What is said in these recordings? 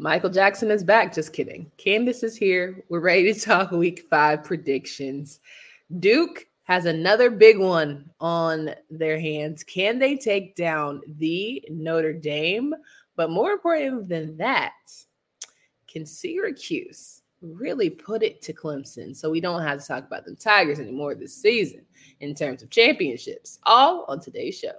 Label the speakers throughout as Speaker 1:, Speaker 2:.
Speaker 1: Michael Jackson is back. Just kidding. Candace is here. We're ready to talk week five predictions. Duke has another big one on their hands. Can they take down the Notre Dame? But more important than that, can Syracuse really put it to Clemson so we don't have to talk about the Tigers anymore this season in terms of championships? All on today's show.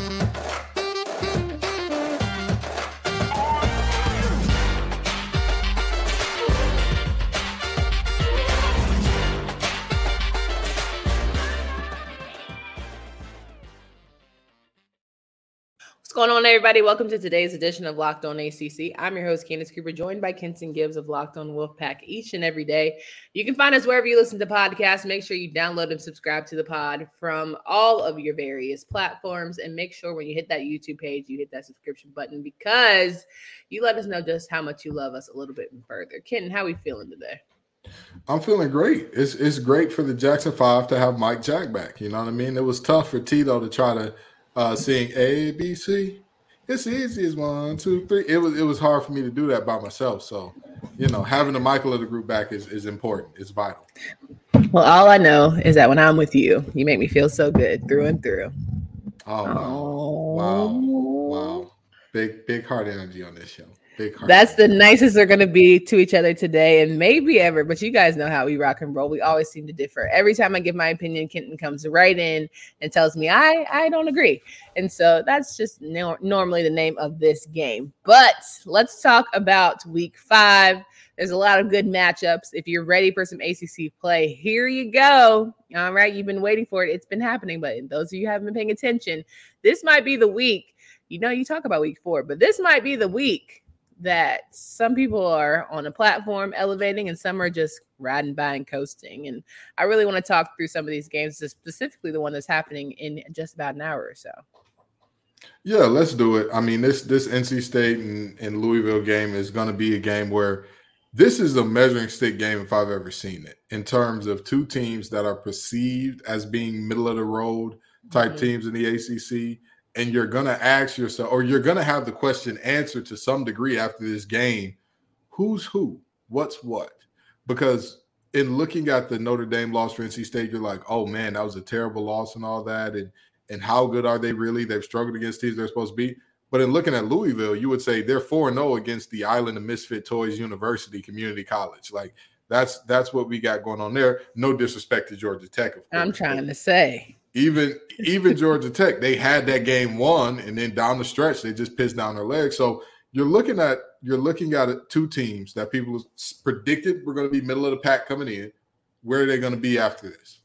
Speaker 1: What's going on, everybody? Welcome to today's edition of Locked On ACC. I'm your host, Candace Cooper, joined by Kenton Gibbs of Locked On Wolfpack each and every day. You can find us wherever you listen to podcasts. Make sure you download and subscribe to the pod from all of your various platforms. And make sure when you hit that YouTube page, you hit that subscription button because you let us know just how much you love us a little bit further. Kenton, how are we feeling today?
Speaker 2: I'm feeling great. It's it's great for the Jackson Five to have Mike Jack back. You know what I mean? It was tough for Tito to try to – uh, seeing A, B, C. It's the easiest one, two, three. It was it was hard for me to do that by myself. So, you know, having the Michael of the group back is, is important. It's vital.
Speaker 1: Well, all I know is that when I'm with you, you make me feel so good through and through.
Speaker 2: Oh, wow. Oh. Wow. Wow. Big, big heart energy on this show.
Speaker 1: Big heart. That's the nicest they're going to be to each other today and maybe ever. But you guys know how we rock and roll. We always seem to differ. Every time I give my opinion, Kenton comes right in and tells me I I don't agree. And so that's just no, normally the name of this game. But let's talk about week five. There's a lot of good matchups. If you're ready for some ACC play, here you go. All right, you've been waiting for it. It's been happening, but those of you haven't been paying attention, this might be the week. You know, you talk about week four, but this might be the week that some people are on a platform elevating and some are just riding by and coasting. And I really want to talk through some of these games, specifically the one that's happening in just about an hour or so.
Speaker 2: Yeah, let's do it. I mean, this this NC State and, and Louisville game is going to be a game where this is a measuring stick game if I've ever seen it in terms of two teams that are perceived as being middle of the road type mm-hmm. teams in the ACC and you're going to ask yourself, or you're going to have the question answered to some degree after this game who's who? What's what? Because in looking at the Notre Dame loss for NC State, you're like, oh man, that was a terrible loss and all that. And and how good are they really? They've struggled against teams they're supposed to be. But in looking at Louisville, you would say they're 4 0 against the Island of Misfit Toys University Community College. Like that's that's what we got going on there. No disrespect to Georgia Tech, of
Speaker 1: course. I'm trying to say
Speaker 2: even even Georgia Tech, they had that game won, and then down the stretch, they just pissed down their legs. So you're looking at you're looking at two teams that people predicted were going to be middle of the pack coming in. Where are they going to be after this?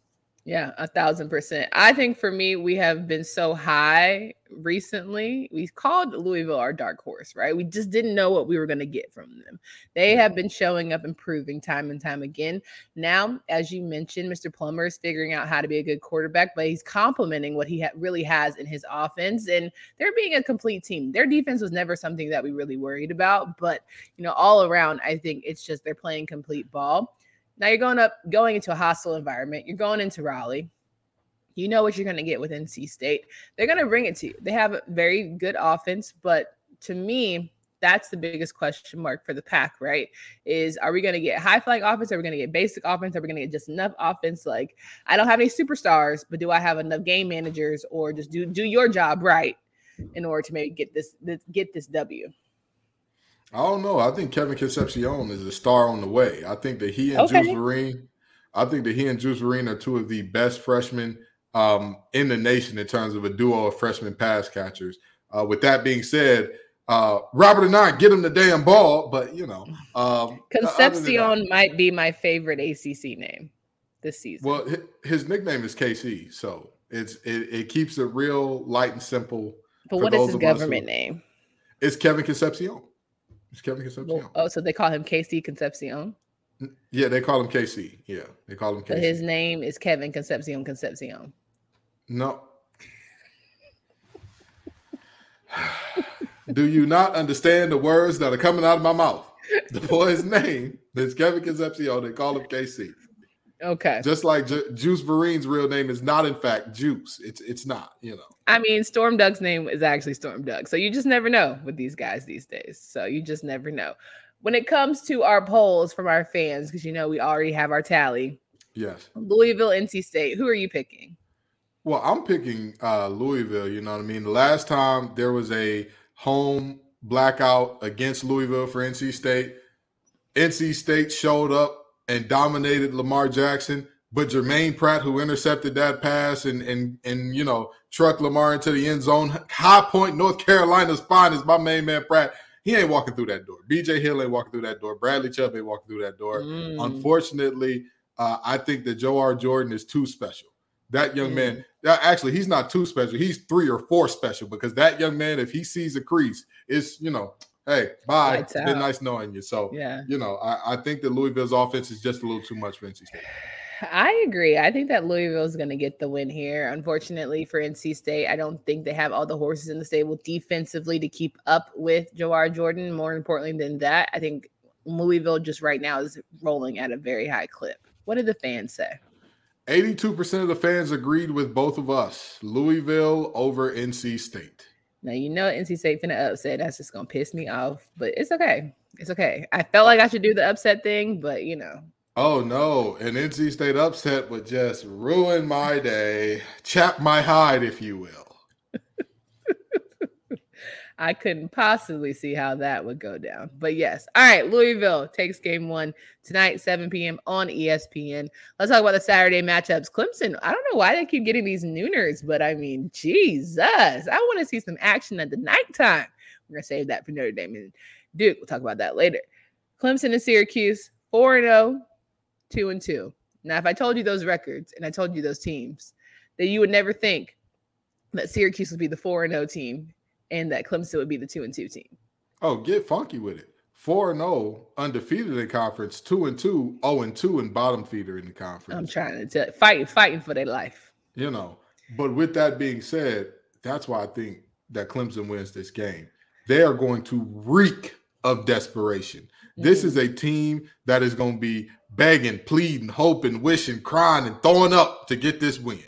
Speaker 1: Yeah, a thousand percent. I think for me, we have been so high recently. We called Louisville our dark horse, right? We just didn't know what we were going to get from them. They have mm-hmm. been showing up improving time and time again. Now, as you mentioned, Mr. Plummer is figuring out how to be a good quarterback, but he's complementing what he ha- really has in his offense. And they're being a complete team. Their defense was never something that we really worried about, but you know, all around, I think it's just they're playing complete ball. Now you're going up, going into a hostile environment. You're going into Raleigh. You know what you're going to get with NC State. They're going to bring it to you. They have a very good offense, but to me, that's the biggest question mark for the pack, right? Is are we going to get high flying offense? Are we going to get basic offense? Are we going to get just enough offense? Like, I don't have any superstars, but do I have enough game managers or just do do your job right in order to maybe get this, this get this W?
Speaker 2: I don't know. I think Kevin Concepcion is a star on the way. I think that he and okay. Juice Vereen, I think that he and Juice Vereen are two of the best freshmen um, in the nation in terms of a duo of freshman pass catchers. Uh, with that being said, uh, Robert and I get him the damn ball, but you know, um,
Speaker 1: Concepcion that, might be my favorite ACC name this season.
Speaker 2: Well, his nickname is KC, so it's it, it keeps it real light and simple.
Speaker 1: But what is his government who, name?
Speaker 2: It's Kevin Concepcion. It's Kevin Concepcion.
Speaker 1: Oh, so they call him KC Concepcion.
Speaker 2: Yeah, they call him KC. Yeah, they call him KC.
Speaker 1: But his name is Kevin Concepcion Concepcion.
Speaker 2: No. Do you not understand the words that are coming out of my mouth? The boy's name is Kevin Concepcion. They call him KC.
Speaker 1: Okay.
Speaker 2: Just like Ju- Juice Vereen's real name is not in fact Juice. It's it's not, you know.
Speaker 1: I mean, Storm Duck's name is actually Storm Duck. So you just never know with these guys these days. So you just never know. When it comes to our polls from our fans, because you know we already have our tally.
Speaker 2: Yes.
Speaker 1: Louisville, NC State. Who are you picking?
Speaker 2: Well, I'm picking uh, Louisville. You know what I mean. The last time there was a home blackout against Louisville for NC State, NC State showed up and dominated Lamar Jackson. But Jermaine Pratt, who intercepted that pass and and and you know trucked Lamar into the end zone, High Point, North Carolina's finest, my main man Pratt. He ain't walking through that door. BJ Hill ain't walking through that door. Bradley Chubb ain't walking through that door.
Speaker 1: Mm.
Speaker 2: Unfortunately, uh, I think that Jawhar Jordan is too special. That young
Speaker 1: Mm.
Speaker 2: man, actually, he's not too special. He's three or four special because that young man, if he sees a crease, it's you know, hey, bye. It's been nice knowing you. So,
Speaker 1: Yeah.
Speaker 2: you know, I, I think that Louisville's offense is just a little too much for NC State.
Speaker 1: I agree. I think that Louisville is going to get the win here. Unfortunately for NC State, I don't think they have all the horses in the stable defensively to keep up with Jawhar Jordan. More importantly than that, I think Louisville just right now is rolling at a very high clip. What did the fans say?
Speaker 2: 82% of the fans agreed with both of us. Louisville over NC State.
Speaker 1: Now you know NC State finna upset. That's just gonna piss me off, but it's okay. It's okay. I felt like I should do the upset thing, but you know,
Speaker 2: Oh no, an NC State upset would just ruin my day, chap my hide, if you will.
Speaker 1: I couldn't possibly see how that would go down. But yes. All right. Louisville takes game one tonight, 7 p.m. on ESPN. Let's talk about the Saturday matchups. Clemson, I don't know why they keep getting these nooners, but I mean, Jesus. I want to see some action at the nighttime. We're going to save that for Notre Dame and Duke. We'll talk about that later. Clemson and Syracuse, 4 0, 2 and 2. Now, if I told you those records and I told you those teams, that you would never think that Syracuse would be the 4 0 team and that Clemson would be the two and two team.
Speaker 2: Oh, get funky with it. 4 and 0, undefeated in conference, 2 and 2, 0 and 2 and bottom feeder in the conference.
Speaker 1: I'm trying to tell, fight, fighting for their life.
Speaker 2: You know, but with that being said, that's why I think that Clemson wins this game. They are going to reek of desperation. This is mm-hmm. a team that is going to be begging, pleading, hoping, wishing, crying, and throwing up to get this win.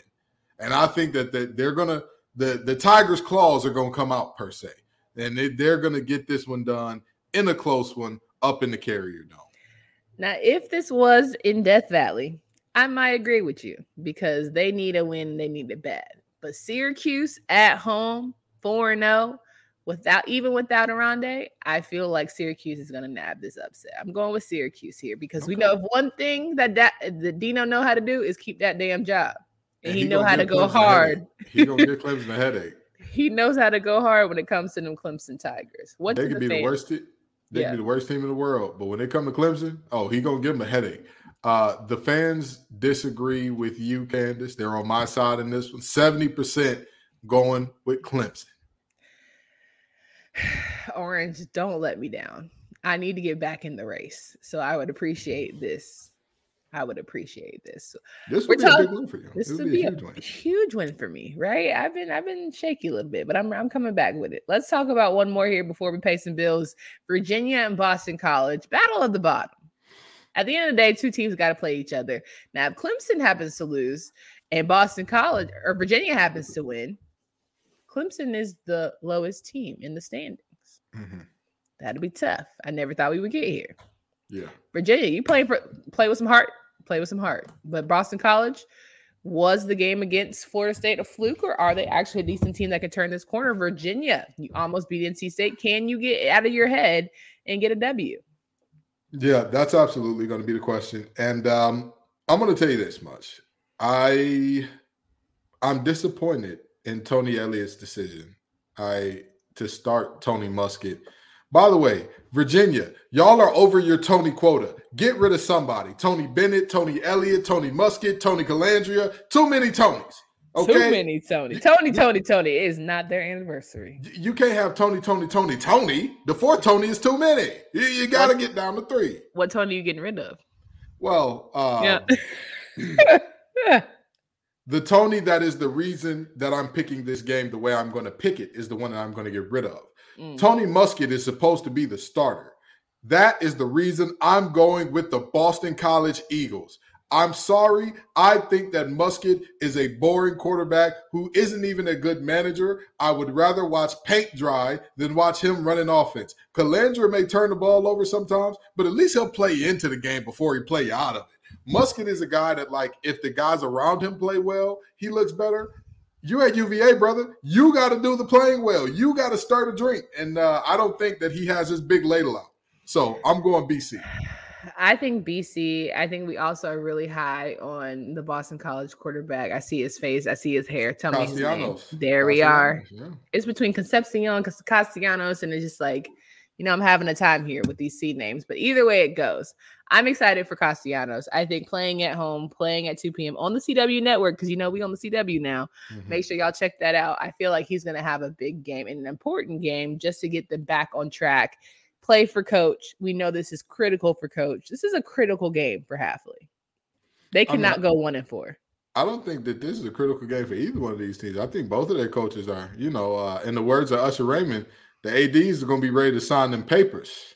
Speaker 2: And I think that that they're gonna the the Tigers' claws are gonna come out per se, and they, they're gonna get this one done in a close one up in the Carrier Dome.
Speaker 1: Now, if this was in Death Valley, I might agree with you because they need a win. They need it bad. But Syracuse at home, 4 0, without even without Aronde, I feel like Syracuse is going to nab this upset. I'm going with Syracuse here because we know if one thing that, that the Dino know how to do is keep that damn job. And, he, know how to go
Speaker 2: Clemson
Speaker 1: hard.
Speaker 2: He gonna give Clemson a headache.
Speaker 1: He knows how to go hard when it comes to them Clemson Tigers. What
Speaker 2: they could
Speaker 1: the
Speaker 2: be the worst. Te- they
Speaker 1: Yeah.
Speaker 2: could be the worst team in the world, but when they come to Clemson, oh, he gonna give them a headache. Uh, the fans disagree with you, Candace. They're on my side in this one. Seventy percent going with Clemson.
Speaker 1: Orange, don't let me down. I need to get back in the race. So I would appreciate this. I would appreciate this.
Speaker 2: This
Speaker 1: We're
Speaker 2: would be a big win for you.
Speaker 1: This
Speaker 2: It
Speaker 1: would be a
Speaker 2: huge win.
Speaker 1: huge win for me, right? I've been I've been shaky a little bit, but I'm I'm coming back with it. Let's talk about one more here before we pay some bills. Virginia and Boston College, battle of the bottom. At the end of the day, two teams got to play each other. Now, if Clemson happens to lose and Boston College or Virginia happens to win, Clemson is the lowest team in the standings.
Speaker 2: Mhm.
Speaker 1: That'd be tough. I never thought we would get here.
Speaker 2: Yeah,
Speaker 1: Virginia, you play for play with some heart, play with some heart. But Boston College was the game against Florida State a fluke, or are they actually a decent team that could turn this corner? Virginia, you almost beat NC State. Can you get out of your head and get a W?
Speaker 2: yeah, that's absolutely going to be the question. And um, I'm going to tell you this much: I, I'm disappointed in Tony Elliott's decision. I to start Tony Muskett. By the way, Virginia, y'all are over your Tony quota. Get rid of somebody. Tony Bennett, Tony Elliott, Tony Muskett, Tony Colandrea. Too many Tonys. Okay.
Speaker 1: Too many Tony. Tony, Tony, Tony. is not their anniversary.
Speaker 2: You can't have Tony, Tony, Tony, Tony. The fourth Tony is too many. You, you got to get down to three.
Speaker 1: What Tony are you getting rid of?
Speaker 2: Well, uh,
Speaker 1: Yeah. Yeah.
Speaker 2: the Tony that is the reason that I'm picking this game the way I'm going to pick it is the one that I'm going to get rid of.
Speaker 1: Mm.
Speaker 2: Tony Muskett is supposed to be the starter. That is the reason I'm going with the Boston College Eagles. I'm sorry. I think that Muskett is a boring quarterback who isn't even a good manager. I would rather watch paint dry than watch him run an offense. Colandrea may turn the ball over sometimes, but at least he'll play into the game before he play out of it. Muskett is a guy that, like, if the guys around him play well, he looks better. You at UVA, brother. You got to do the playing well. You got to start a drink, and uh, I don't think that he has his big ladle out. So I'm going BC.
Speaker 1: I think BC. I think we also are really high on the Boston College quarterback. I see his face. I see his hair. Tell me his name. There we are. Yeah. It's between Concepcion, and Castellanos, and it's just like, you know, I'm having a time here with these seed names. But either way it goes, I'm excited for Castellanos. I think playing at home, playing at 2 p.m. on the CW network, because you know we on the CW now. Mm-hmm. Make sure y'all check that out. I feel like he's going to have a big game and an important game just to get them back on track play for coach. We know this is critical for coach. This is a critical game for Hafley. They cannot I mean, go one and four.
Speaker 2: I don't think that this is a critical game for either one of these teams. I think both of their coaches are, you know, uh, in the words of Usher Raymond, the ADs are going to be ready to sign them papers.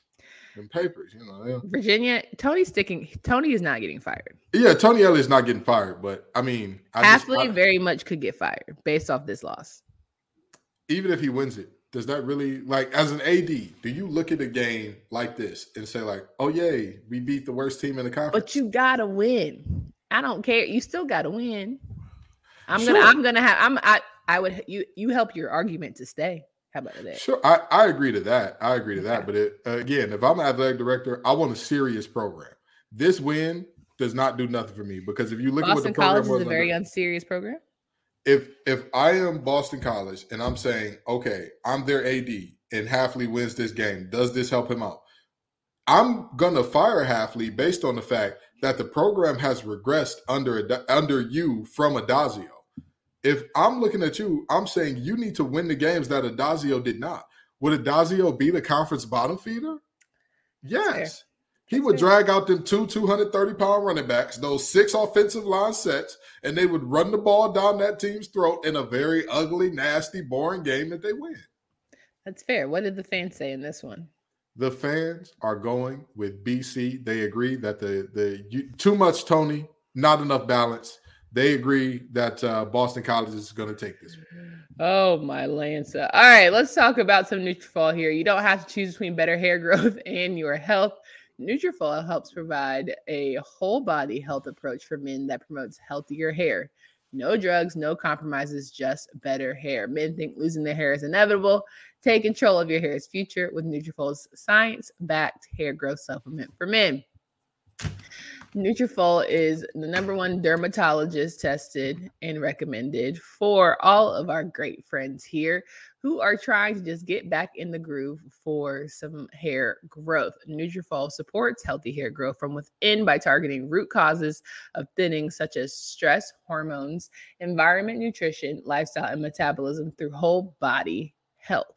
Speaker 2: Them papers, you know. Yeah.
Speaker 1: Virginia, Tony's sticking. Tony is not getting fired.
Speaker 2: Yeah, Tony Elliott's not getting fired, but I mean,
Speaker 1: I Hafley just, I, very much could get fired based off this loss.
Speaker 2: Even if he wins it, does that really like as an AD, do you look at a game like this and say like, "Oh yay, we beat the worst team in the conference"?
Speaker 1: But you gotta win. I don't care. You still gotta win. I'm sure. gonna. I'm gonna have. I'm. I. I would. You. You help your argument to stay. How about that?
Speaker 2: Sure, I, I agree to that. I agree to that. But it, again, if I'm an athletic director, I want a serious program. This win does not do nothing for me because if you look
Speaker 1: Boston
Speaker 2: at what
Speaker 1: the program College is a very unserious program
Speaker 2: if if I am Boston College and I'm saying, okay, I'm their AD and Hafley wins this game, does this help him out? I'm gonna fire Hafley based on the fact that the program has regressed under under you from Addazio. If I'm looking at you, I'm saying you need to win the games that Addazio did not. Would Addazio be the conference bottom feeder? Yes. He would drag out them two 230 pound running backs, those six offensive line sets, and they would run the ball down that team's throat in a very ugly, nasty, boring game that they win.
Speaker 1: That's fair. What did the fans say in this one?
Speaker 2: The fans are going with BC. They agree that the the you, too much Tony, not enough balance. They agree that uh, Boston College is going to take this.
Speaker 1: Oh my Lanza! All right, let's talk about some Nutrafol here. You don't have to choose between better hair growth and your health. Nutrafol helps provide a whole body health approach for men that promotes healthier hair. No drugs, no compromises, just better hair. Men think losing their hair is inevitable. Take control of your hair's future with Nutrafol's science-backed hair growth supplement for men. Nutrafol is the number one dermatologist tested and recommended for all of our great friends here who are trying to just get back in the groove for some hair growth. Nutrafol supports healthy hair growth from within by targeting root causes of thinning such as stress, hormones, environment, nutrition, lifestyle, and metabolism through whole body health.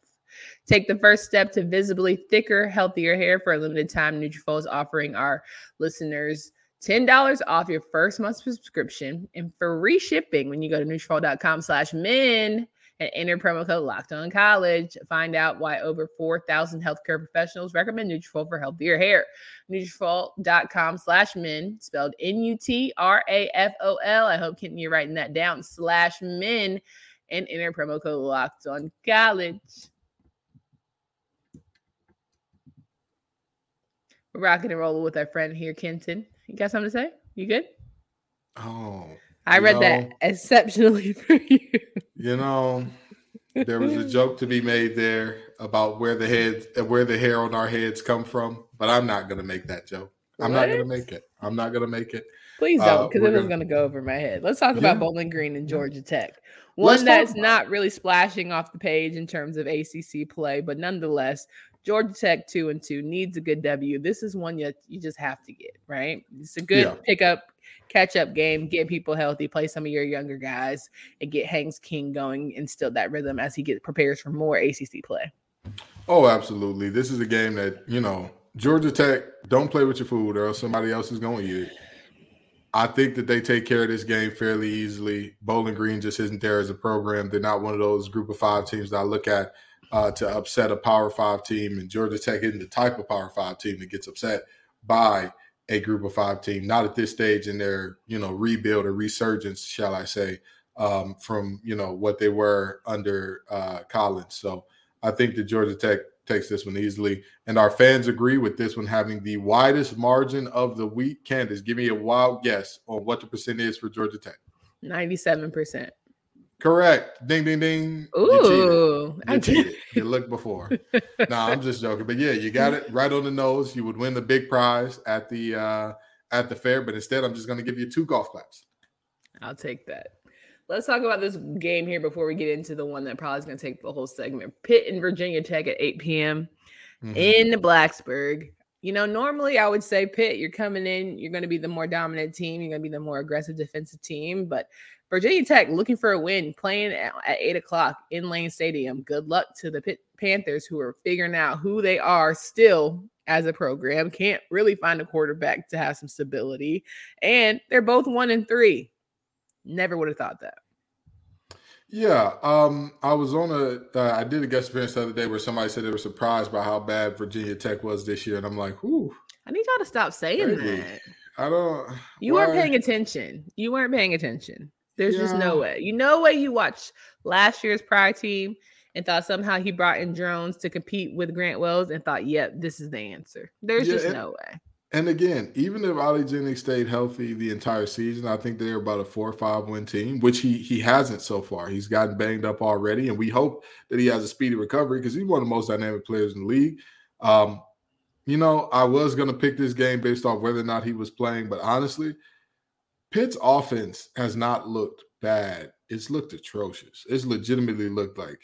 Speaker 1: Take the first step to visibly thicker, healthier hair for a limited time. Nutrafol is offering our listeners $10 off your first month subscription and free shipping when you go to Nutrafol.com slash men and enter promo code locked on college. Find out why over 4,000 healthcare professionals recommend Nutrafol for healthier hair. Nutrafol.com slash men, spelled N-U-T-R-A-F-O-L. I hope, Kenton, you're writing that down, slash men, and enter promo code locked on college. We're rocking and rolling with our friend here, Kenton. You got something to say? You good?
Speaker 2: Oh.
Speaker 1: I read know, that exceptionally for you.
Speaker 2: You know, there was a joke to be made there about where the head where the hair on our heads come from, but I'm not gonna make that joke. I'm what? not gonna make it. I'm not gonna make it.
Speaker 1: Please don't, because uh, it was gonna... gonna go over my head. Let's talk yeah. about Bowling Green and Georgia Tech. One Let's that's not really splashing off the page in terms of ACC play, but nonetheless, Georgia Tech two and two needs a good W. This is one you you just have to get right. It's a good yeah. pickup, catch up game, get people healthy, play some of your younger guys, and get Haynes King going, instill that rhythm as he gets prepares for more ACC play.
Speaker 2: Oh, absolutely. This is a game that you know Georgia Tech don't play with your food, or else somebody else is going to eat it. I think that they take care of this game fairly easily. Bowling Green just isn't there as a program. They're not one of those group of five teams that I look at uh, to upset a Power Five team, and Georgia Tech isn't the type of Power Five team that gets upset by a group of five team, not at this stage in their, you know, rebuild or resurgence, shall I say, um, from, you know, what they were under uh, Collins. So I think that Georgia Tech takes this one easily. And our fans agree with this one having the widest margin of the week. Candace, give me a wild guess on what the percent is for Georgia Tech.
Speaker 1: 97%.
Speaker 2: Correct. Ding, ding, ding.
Speaker 1: Ooh,
Speaker 2: you cheated. You, cheated. You looked before. nah, I'm just joking. But yeah, you got it right on the nose. You would win the big prize at the uh at the fair, but instead I'm just gonna give you two golf claps.
Speaker 1: I'll take that. Let's talk about this game here before we get into the one that probably is going to take the whole segment. Pitt and Virginia Tech at 8 p.m. Mm-hmm. in Blacksburg. You know, normally I would say Pitt, you're coming in, you're going to be the more dominant team, you're going to be the more aggressive defensive team. But Virginia Tech looking for a win, playing at, at eight o'clock in Lane Stadium. Good luck to the Panthers who are figuring out who they are still as a program. Can't really find a quarterback to have some stability, and they're both one and three. Never would have thought that.
Speaker 2: Yeah, um, I was on a. Uh, I did a guest appearance the other day where somebody said they were surprised by how bad Virginia Tech was this year, and I'm like, "Whoo!"
Speaker 1: I need y'all to stop saying crazy. that.
Speaker 2: I don't.
Speaker 1: You why? weren't paying attention. You weren't paying attention. There's yeah. just no way. You know way you watched last year's Pride team and thought somehow he brought in drones to compete with Grant Wells and thought, yep, this is the answer. There's yeah, just
Speaker 2: and,
Speaker 1: no way.
Speaker 2: And again, even if Ali Jennings stayed healthy the entire season, I think they're about a four or five win team, which he he hasn't so far. He's gotten banged up already, and we hope that he has a speedy recovery because he's one of the most dynamic players in the league. Um, you know, I was going to pick this game based off whether or not he was playing, but honestly, Pitt's offense has not looked bad. It's looked atrocious. It's legitimately looked like,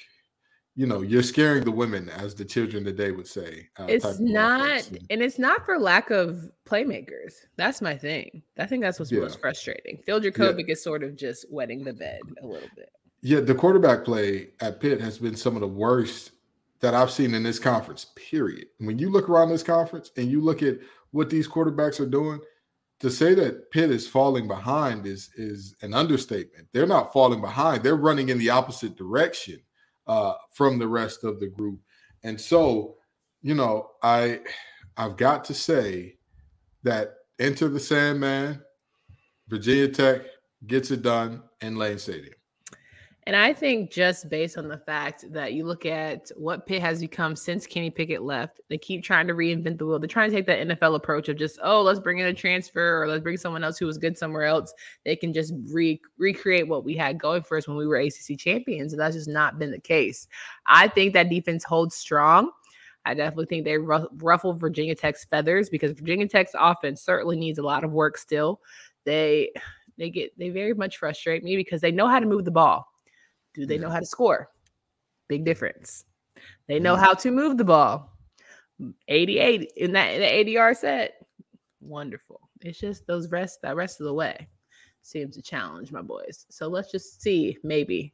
Speaker 2: you know, you're scaring the women, as the children today would say.
Speaker 1: Uh, it's not, and it's not for lack of playmakers. That's my thing. I think that's what's yeah. most frustrating. Phil Jurkovec yeah. is sort of just wetting the bed a little bit.
Speaker 2: Yeah, the quarterback play at Pitt has been some of the worst that I've seen in this conference, period. When you look around this conference and you look at what these quarterbacks are doing, to say that Pitt is falling behind is is an understatement. They're not falling behind; they're running in the opposite direction uh, from the rest of the group. And so, you know, I I've got to say that enter the Sandman, Virginia Tech gets it done in Lane Stadium.
Speaker 1: And I think just based on the fact that you look at what Pitt has become since Kenny Pickett left, they keep trying to reinvent the wheel. They're trying to take that NFL approach of just, oh, let's bring in a transfer or let's bring someone else who was good somewhere else. They can just re- recreate what we had going for us when we were ACC champions. And that's just not been the case. I think that defense holds strong. I definitely think they ruffle Virginia Tech's feathers because Virginia Tech's offense certainly needs a lot of work still. They they get they very much frustrate me because they know how to move the ball do they know how to score? Big difference. They know how to move the ball. 88 in that, in the 80 yard set. Wonderful. It's just those rest that rest of the way seems to challenge my boys. So let's just see maybe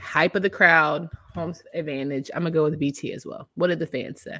Speaker 1: hype of the crowd, home advantage. I'm gonna go with VT as well. What did the fans say?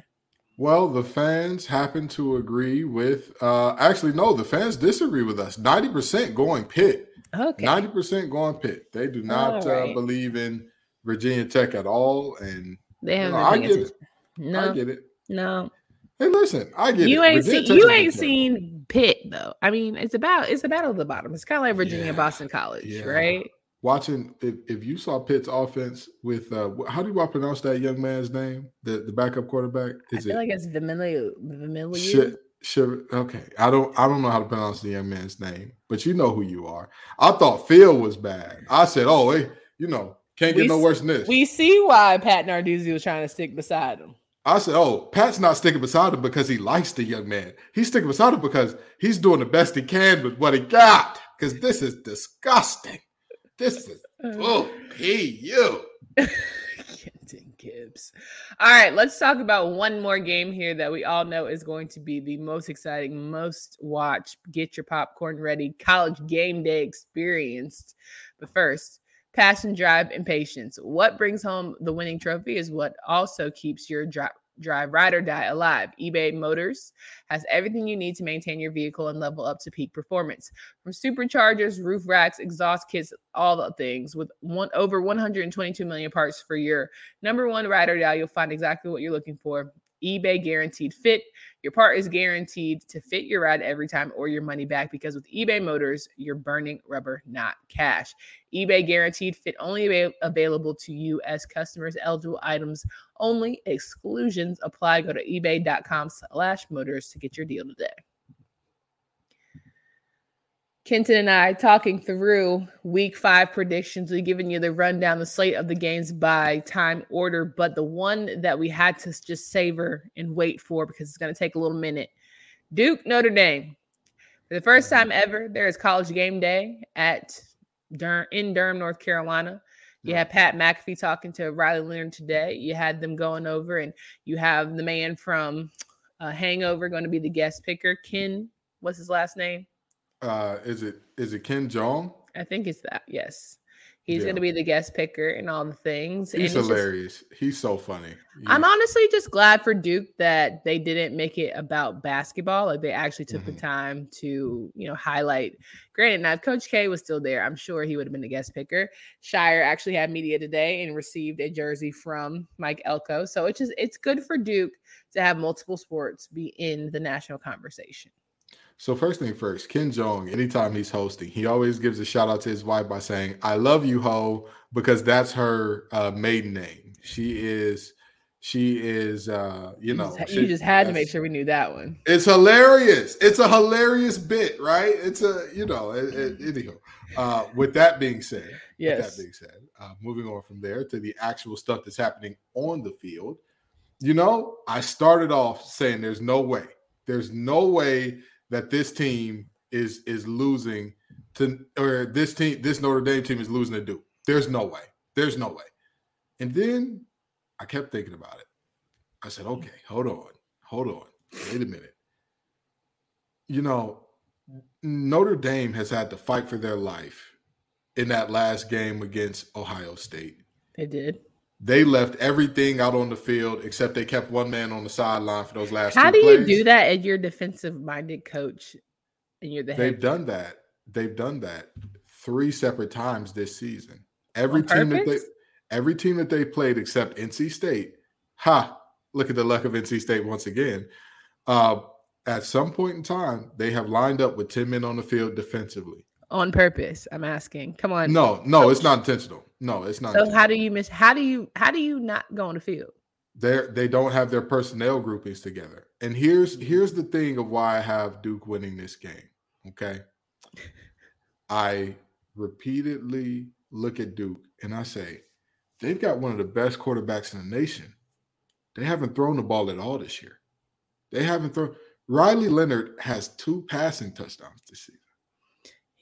Speaker 2: Well, the fans happen to agree with uh actually no, the fans disagree with us. 90% going Pitt. Okay. 90% going Pitt. They do not right. uh, believe in Virginia Tech at all. And
Speaker 1: they have
Speaker 2: you know, I get it. No. I get it.
Speaker 1: No.
Speaker 2: Hey, listen, I get
Speaker 1: you
Speaker 2: it.
Speaker 1: Ain't seen, you ain't seen Pitt though. I mean, it's about it's a battle of the bottom. It's kind of like Virginia yeah, Boston College, yeah. right?
Speaker 2: Watching if, if you saw Pitt's offense with uh how do you pronounce that young man's name? The the backup quarterback?
Speaker 1: Is I feel it like it's Vimilio. Vimilio.
Speaker 2: Sure. Okay. I don't. I don't know how to pronounce the young man's name, but you know who you are. I thought Phil was bad. I said, "Oh, hey, you know, can't get we, no worse than this."
Speaker 1: We see why Pat Narduzzi was trying to stick beside him.
Speaker 2: I said, "Oh, Pat's not sticking beside him because he likes the young man. He's sticking beside him because he's doing the best he can with what he got. Because this is disgusting. This is oh, you."
Speaker 1: Gibbs. All right, let's talk about one more game here that we all know is going to be the most exciting, most watched, get your popcorn ready, college game day experienced. But first, passion, drive, and patience. What brings home the winning trophy is what also keeps your drive drive ride or die alive. eBay Motors has everything you need to maintain your vehicle and level up to peak performance. From superchargers, roof racks, exhaust kits, all the things with one over 122 million parts for your number one ride or die, you'll find exactly what you're looking for eBay Guaranteed Fit. Your part is guaranteed to fit your ride every time or your money back because with eBay Motors, you're burning rubber, not cash. eBay Guaranteed Fit only available to U.S. customers. Eligible items only. Exclusions apply. Go to ebay.com slash motors to get your deal today. Kenton and I talking through week five predictions. We've given you the rundown, the slate of the games by time order, but the one that we had to just savor and wait for because it's going to take a little minute Duke Notre Dame. For the first time ever, there is college game day at Dur- in Durham, North Carolina. You had Pat McAfee talking to Riley Leonard today. You had them going over, and you have the man from uh, Hangover going to be the guest picker. Ken, what's his last name?
Speaker 2: Uh is it is it Ken Jeong?
Speaker 1: I think it's that. Yes. He's yeah. going to be the guest picker and all the things.
Speaker 2: He's hilarious. Just, he's so funny.
Speaker 1: I'm honestly just glad for Duke that they didn't make it about basketball. Like they actually took mm-hmm. the time to, you know, highlight. Granted, now if Coach K was still there, I'm sure he would have been the guest picker. Scheyer actually had media today and received a jersey from Mike Elko. So it's just it's good for Duke to have multiple sports be in the national conversation.
Speaker 2: So first thing first, Ken Jeong, anytime he's hosting, he always gives a shout out to his wife by saying, "I love you, ho," because that's her uh, maiden name. She is, she is, uh, you know,
Speaker 1: you just, she, you just had to make sure we knew that one.
Speaker 2: It's hilarious. It's a hilarious bit, right? It's a, you know, it, it, anyhow. Uh, with that being said,
Speaker 1: yes.
Speaker 2: With that being said, uh, moving on from there to the actual stuff that's happening on the field. You know, I started off saying there's no way, there's no way that this team is is losing to or this team this Notre Dame team is losing to Duke. There's no way. There's no way. And then I kept thinking about it. I said, okay, hold on, hold on, wait a minute. You know, Notre Dame has had to fight for their life in that last game against Ohio State.
Speaker 1: They did.
Speaker 2: They left everything out on the field except they kept one man on the sideline for those last.
Speaker 1: How do
Speaker 2: plays.
Speaker 1: you do that as your defensive-minded coach? And you're the
Speaker 2: They've
Speaker 1: head
Speaker 2: done that. They've done that three separate times this season. Every on team purpose? that they, every team that they played except NC State. Ha! Look at the luck of NC State once again. Uh, at some point in time, they have lined up with ten men on the field defensively
Speaker 1: on purpose. I'm asking. Come on.
Speaker 2: No, no, it's not intentional. No, it's not.
Speaker 1: So how do you miss? How do you? How do you not go on the field?
Speaker 2: They they don't have their personnel groupings together. And here's here's the thing of why I have Duke winning this game. Okay, I repeatedly look at Duke and I say they've got one of the best quarterbacks in the nation. They haven't thrown the ball at all this year. They haven't thrown. Riley Leonard has two passing touchdowns this season.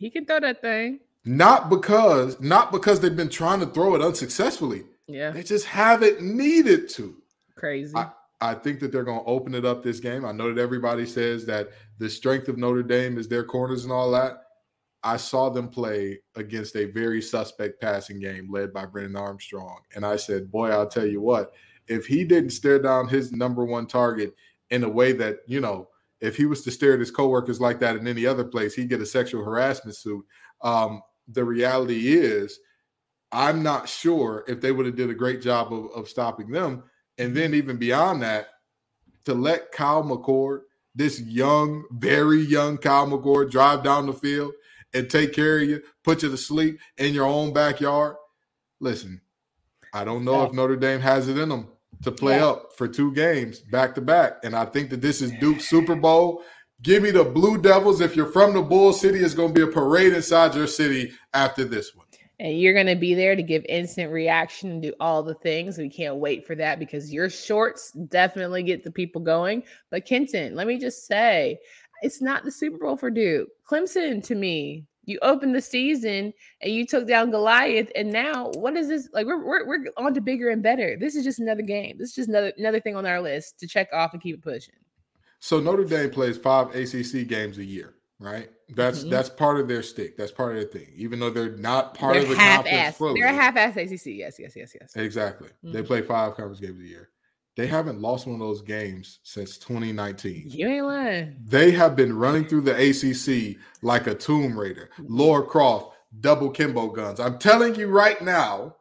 Speaker 1: He can throw that thing.
Speaker 2: Not because, not because they've been trying to throw it unsuccessfully.
Speaker 1: Yeah.
Speaker 2: They just haven't needed to.
Speaker 1: Crazy.
Speaker 2: I, I think that they're going to open it up this game. I know that everybody says that the strength of Notre Dame is their corners and all that. I saw them play against a very suspect passing game led by Brennan Armstrong. And I said, boy, I'll tell you what, if he didn't stare down his number one target in a way that, you know, if he was to stare at his coworkers like that in any other place, he'd get a sexual harassment suit. Um, the reality is, I'm not sure if they would have did a great job of, of stopping them. And then even beyond that, to let Kyle McCord, this young, very young Kyle McCord, drive down the field and take care of you, put you to sleep in your own backyard. Listen, I don't know yeah. if Notre Dame has it in them to play yeah. up for two games back to back. And I think that this is Duke Super Bowl. Give me the Blue Devils. If you're from the Bull City, it's going to be a parade inside your city after this one.
Speaker 1: And you're going to be there to give instant reaction and do all the things. We can't wait for that because your shorts definitely get the people going. But Kenton, let me just say, it's not the Super Bowl for Duke. Clemson, to me, you opened the season and you took down Goliath, and now what is this? Like we're we're, we're on to bigger and better. This is just another game. This is just another another thing on our list to check off and keep it pushing.
Speaker 2: So Notre Dame plays five ACC games a year, right? That's mm-hmm. that's part of their stick. That's part of their thing. Even though they're not part
Speaker 1: they're
Speaker 2: of the
Speaker 1: half
Speaker 2: conference
Speaker 1: ass. Fully. They're a half-ass ACC. Yes, yes, yes, yes.
Speaker 2: Exactly. Mm-hmm. They play five conference games a year. They haven't lost one of those games since 2019.
Speaker 1: You ain't lying.
Speaker 2: They have been running through the ACC like a Tomb Raider. Lara Croft, double Kimbo guns. I'm telling you right now,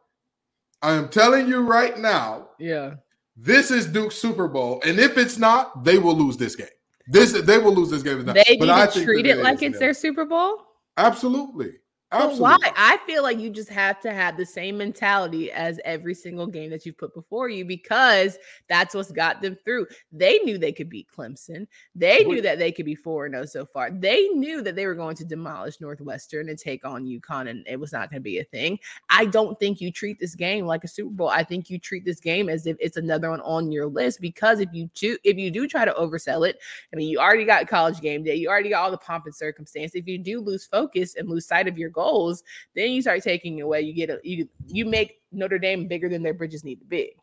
Speaker 2: I am telling you right now.
Speaker 1: Yeah.
Speaker 2: this is Duke's Super Bowl, and if it's not, they will lose this game. This they will lose this game.
Speaker 1: They but need to treat it like it's their Super Bowl.
Speaker 2: Absolutely.
Speaker 1: Absolutely. But why? I feel like you just have to have the same mentality as every single game that you've put before you because that's what's got them through. They knew they could beat Clemson. They knew that they could be 4 0 so far. They knew that they were going to demolish Northwestern and take on UConn, and it was not going to be a thing. I don't think you treat this game like a Super Bowl. I think you treat this game as if it's another one on your list because if you do, if you do try to oversell it, I mean, you already got college game day, you already got all the pomp and circumstance. If you do lose focus and lose sight of your goals, then you start taking away. You get a you you make Notre Dame bigger than their bridges need to be.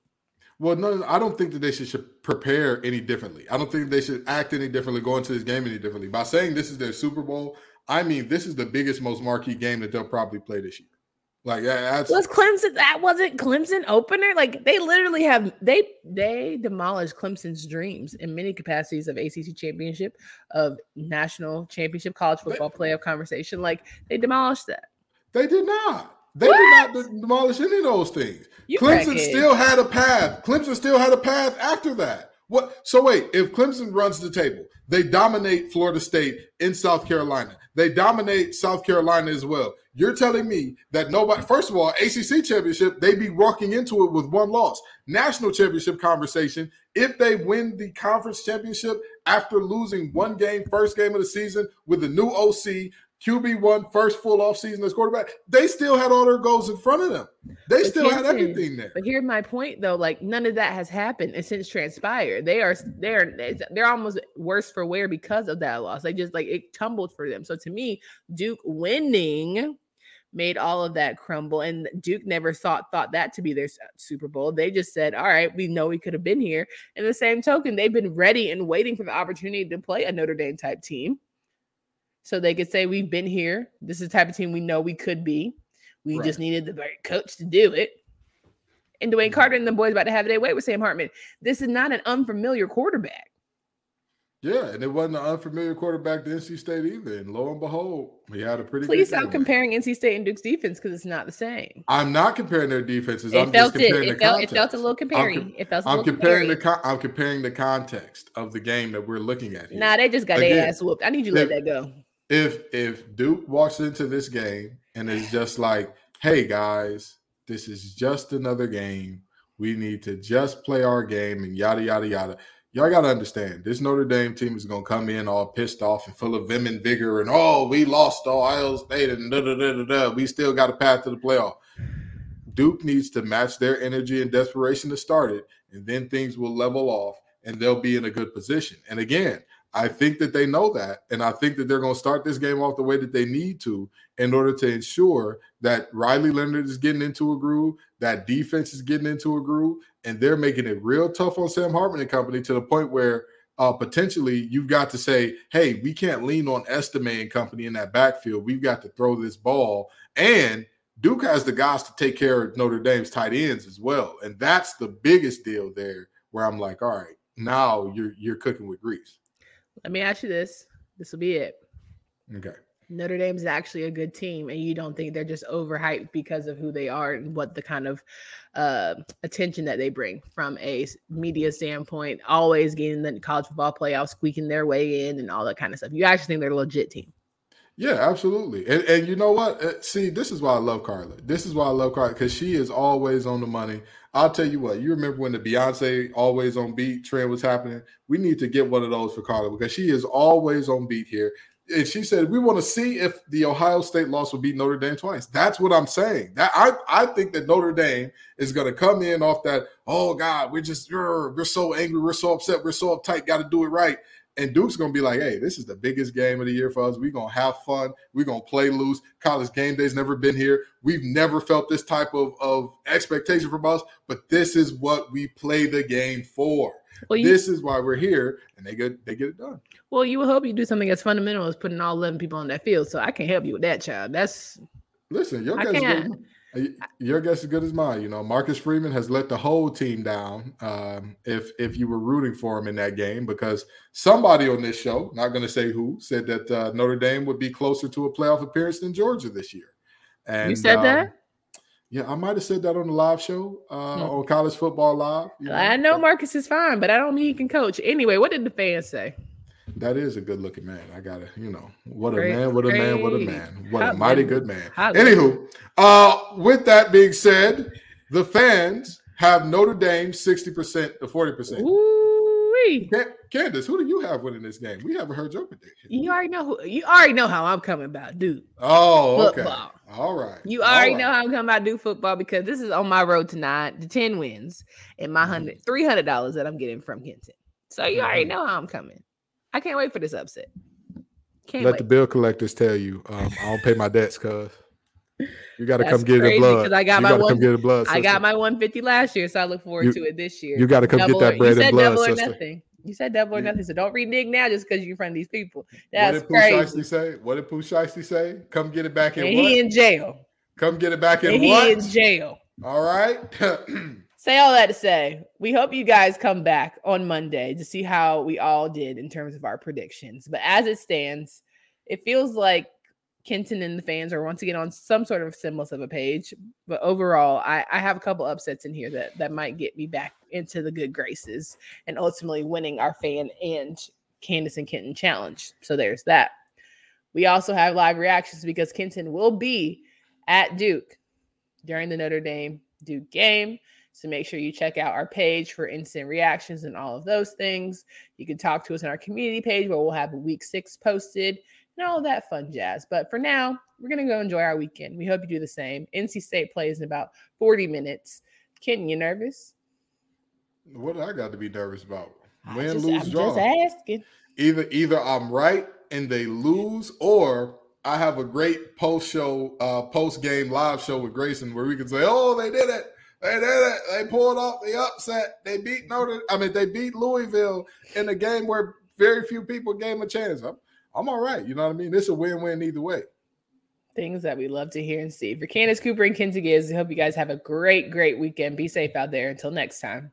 Speaker 2: Well, no, I don't think that they should, should prepare any differently. I don't think they should act any differently, go into this game any differently. By saying this is their Super Bowl, I mean this is the biggest, most marquee game that they'll probably play this year. Like yeah, that's
Speaker 1: was Clemson. That wasn't Clemson opener. Like they literally have they they demolished Clemson's dreams in many capacities of ACC championship, of national championship, college football they, playoff conversation. Like they demolished that.
Speaker 2: They did not. They what? did not demolish any of those things. You Clemson still had a path. Clemson still had a path after that. What? So wait, if Clemson runs the table, they dominate Florida State in South Carolina. They dominate South Carolina as well. You're telling me that nobody, first of all, ACC championship, they'd be walking into it with one loss. National championship conversation, if they win the conference championship after losing one game, first game of the season with a new OC, QB1 first full off season as quarterback, they still had all their goals in front of them. They but still had everything there.
Speaker 1: But here's my point though, like none of that has happened and since transpired. They are they're they're almost worse for wear because of that loss. They just like it tumbled for them. So to me, Duke winning made all of that crumble and Duke never thought thought that to be their Super Bowl. They just said, "All right, we know we could have been here." In the same token, they've been ready and waiting for the opportunity to play a Notre Dame type team so they could say we've been here. This is the type of team we know we could be. We right. just needed the right coach to do it. And DeWayne mm-hmm. Carter and the boys about to have their way with Sam Hartman. This is not an unfamiliar quarterback.
Speaker 2: Yeah, and it wasn't an unfamiliar quarterback to NC State either. And lo and behold, he had a pretty.
Speaker 1: Please stop comparing NC State and Duke's defense because it's not the same.
Speaker 2: I'm not comparing their defenses.
Speaker 1: It
Speaker 2: I'm
Speaker 1: felt
Speaker 2: just comparing
Speaker 1: it. It felt, it felt a little comparing. I'm, it felt.
Speaker 2: I'm comparing comparing. the. I'm comparing the context of the game that we're looking at. Here.
Speaker 1: Nah, they just got their ass whooped. I need you to let that go
Speaker 2: if if Duke walks into this game and is just like, "Hey guys, this is just another game. We need to just play our game and yada yada yada." Y'all got to understand, this Notre Dame team is going to come in all pissed off and full of vim and vigor, and oh, we lost all Ohio State, and da da da da da. We still got a path to the playoff. Duke needs to match their energy and desperation to start it, and then things will level off, and they'll be in a good position. And again, I think that they know that. And I think that they're going to start this game off the way that they need to in order to ensure that Riley Leonard is getting into a groove, that defense is getting into a groove, and they're making it real tough on Sam Hartman and company to the point where uh, potentially you've got to say, hey, we can't lean on Estime and company in that backfield. We've got to throw this ball. And Duke has the guys to take care of Notre Dame's tight ends as well. And that's the biggest deal there where I'm like, all right, now you're you're cooking with grease.
Speaker 1: Let me ask you this. This will be it.
Speaker 2: Okay.
Speaker 1: Notre Dame is actually a good team, and you don't think they're just overhyped because of who they are and what the kind of uh, attention that they bring from a media standpoint, always getting the college football playoffs, squeaking their way in, and all that kind of stuff. You actually think they're a legit team?
Speaker 2: Yeah, absolutely. And, and you know what? Uh, see, this is why I love Carla. This is why I love Carla because she is always on the money. I'll tell you what, you remember when the Beyonce always on beat trend was happening? We need to get one of those for Carla because she is always on beat here. And she said, We want to see if the Ohio State loss will beat Notre Dame twice. That's what I'm saying. That I, I think that Notre Dame is going to come in off that, oh God, we're just we're so angry, we're so upset, we're so uptight, got to do it right. And Duke's gonna be like, hey, this is the biggest game of the year for us. We're gonna have fun. We're gonna play loose. College game day's never been here. We've never felt this type of, of expectation from us, but this is what we play the game for. Well, you, this is why we're here, and they get they get it done.
Speaker 1: Well, you would hope you do something as fundamental as putting all eleven people on that field. So I can't help you with that, child. That's
Speaker 2: listen, your guess your guess is good as mine. You know, Marcus Freeman has let the whole team down. Um, if if you were rooting for him in that game, because somebody on this show, not going to say who, said that uh, Notre Dame would be closer to a playoff appearance than Georgia this year.
Speaker 1: And you said um, that.
Speaker 2: Yeah, I might have said that on the live show uh, hmm. on College Football Live.
Speaker 1: You know? I know Marcus is fine, but I don't mean he can coach. Anyway, what did the fans say?
Speaker 2: That is a good looking man. I gotta, you know, what great, a man, what a man, what a man, what a mighty good man. Anywho, uh, with that being said, the fans have Notre Dame 60% to 40%. Ooh-wee. Candace, who do you have winning this game? We haven't heard your prediction.
Speaker 1: You already know who you already know how I'm coming about, dude.
Speaker 2: Oh, okay. Football. All right.
Speaker 1: You already right. know how I'm coming about do football because this is on my road tonight to 10 wins and my hundred mm-hmm. three hundred dollars that I'm getting from Kenton. So you already mm-hmm. know how I'm coming. I can't wait for this upset.
Speaker 2: Can't Let wait. the bill collectors tell you. Um, I don't pay my debts, cuz. You got to come get the blood.
Speaker 1: I got you my one, come get the blood. Sister. I got my 150 last year, so I look forward
Speaker 2: you,
Speaker 1: to it this year.
Speaker 2: You got to come double get that bread or, and blood. Double
Speaker 1: or
Speaker 2: sister.
Speaker 1: nothing. You said double or yeah. nothing. So don't renege now just because you're in front of these people. That's what did
Speaker 2: crazy. say? What did Pooh Shiesty say? Come get it back in
Speaker 1: and
Speaker 2: what?
Speaker 1: He in jail.
Speaker 2: Come get it back in
Speaker 1: and
Speaker 2: what?
Speaker 1: He in jail.
Speaker 2: All right.
Speaker 1: say all that to say, we hope you guys come back on Monday to see how we all did in terms of our predictions. But as it stands, it feels like Kenton and the fans are once again on some sort of semblance of a page. But overall, I, I have a couple upsets in here that that might get me back into the good graces and ultimately winning our fan and Candace and Kenton challenge. So there's that. We also have live reactions because Kenton will be at Duke during the Notre Dame Duke game. So make sure you check out our page for instant reactions and all of those things. You can talk to us on our community page where we'll have a week six posted and all that fun jazz. But for now, we're going to go enjoy our weekend. We hope you do the same. NC State plays in about 40 minutes. Ken, you nervous?
Speaker 2: What do I got to be nervous about?
Speaker 1: Win, just, lose, I'm draw. Just asking.
Speaker 2: Either either I'm right and they lose, or I have a great post show, uh, post game live show with Grayson where we can say, "Oh, they did it." They did it. They pulled off the upset. They beat Notre. I mean, they beat Louisville in a game where very few people gave them a chance. I'm, I'm all right. You know what I mean? It's a win-win either way.
Speaker 1: Things that we love to hear and see. For Candace Cooper and Kenzie Gibbs, I hope you guys have a great, great weekend. Be safe out there. Until next time.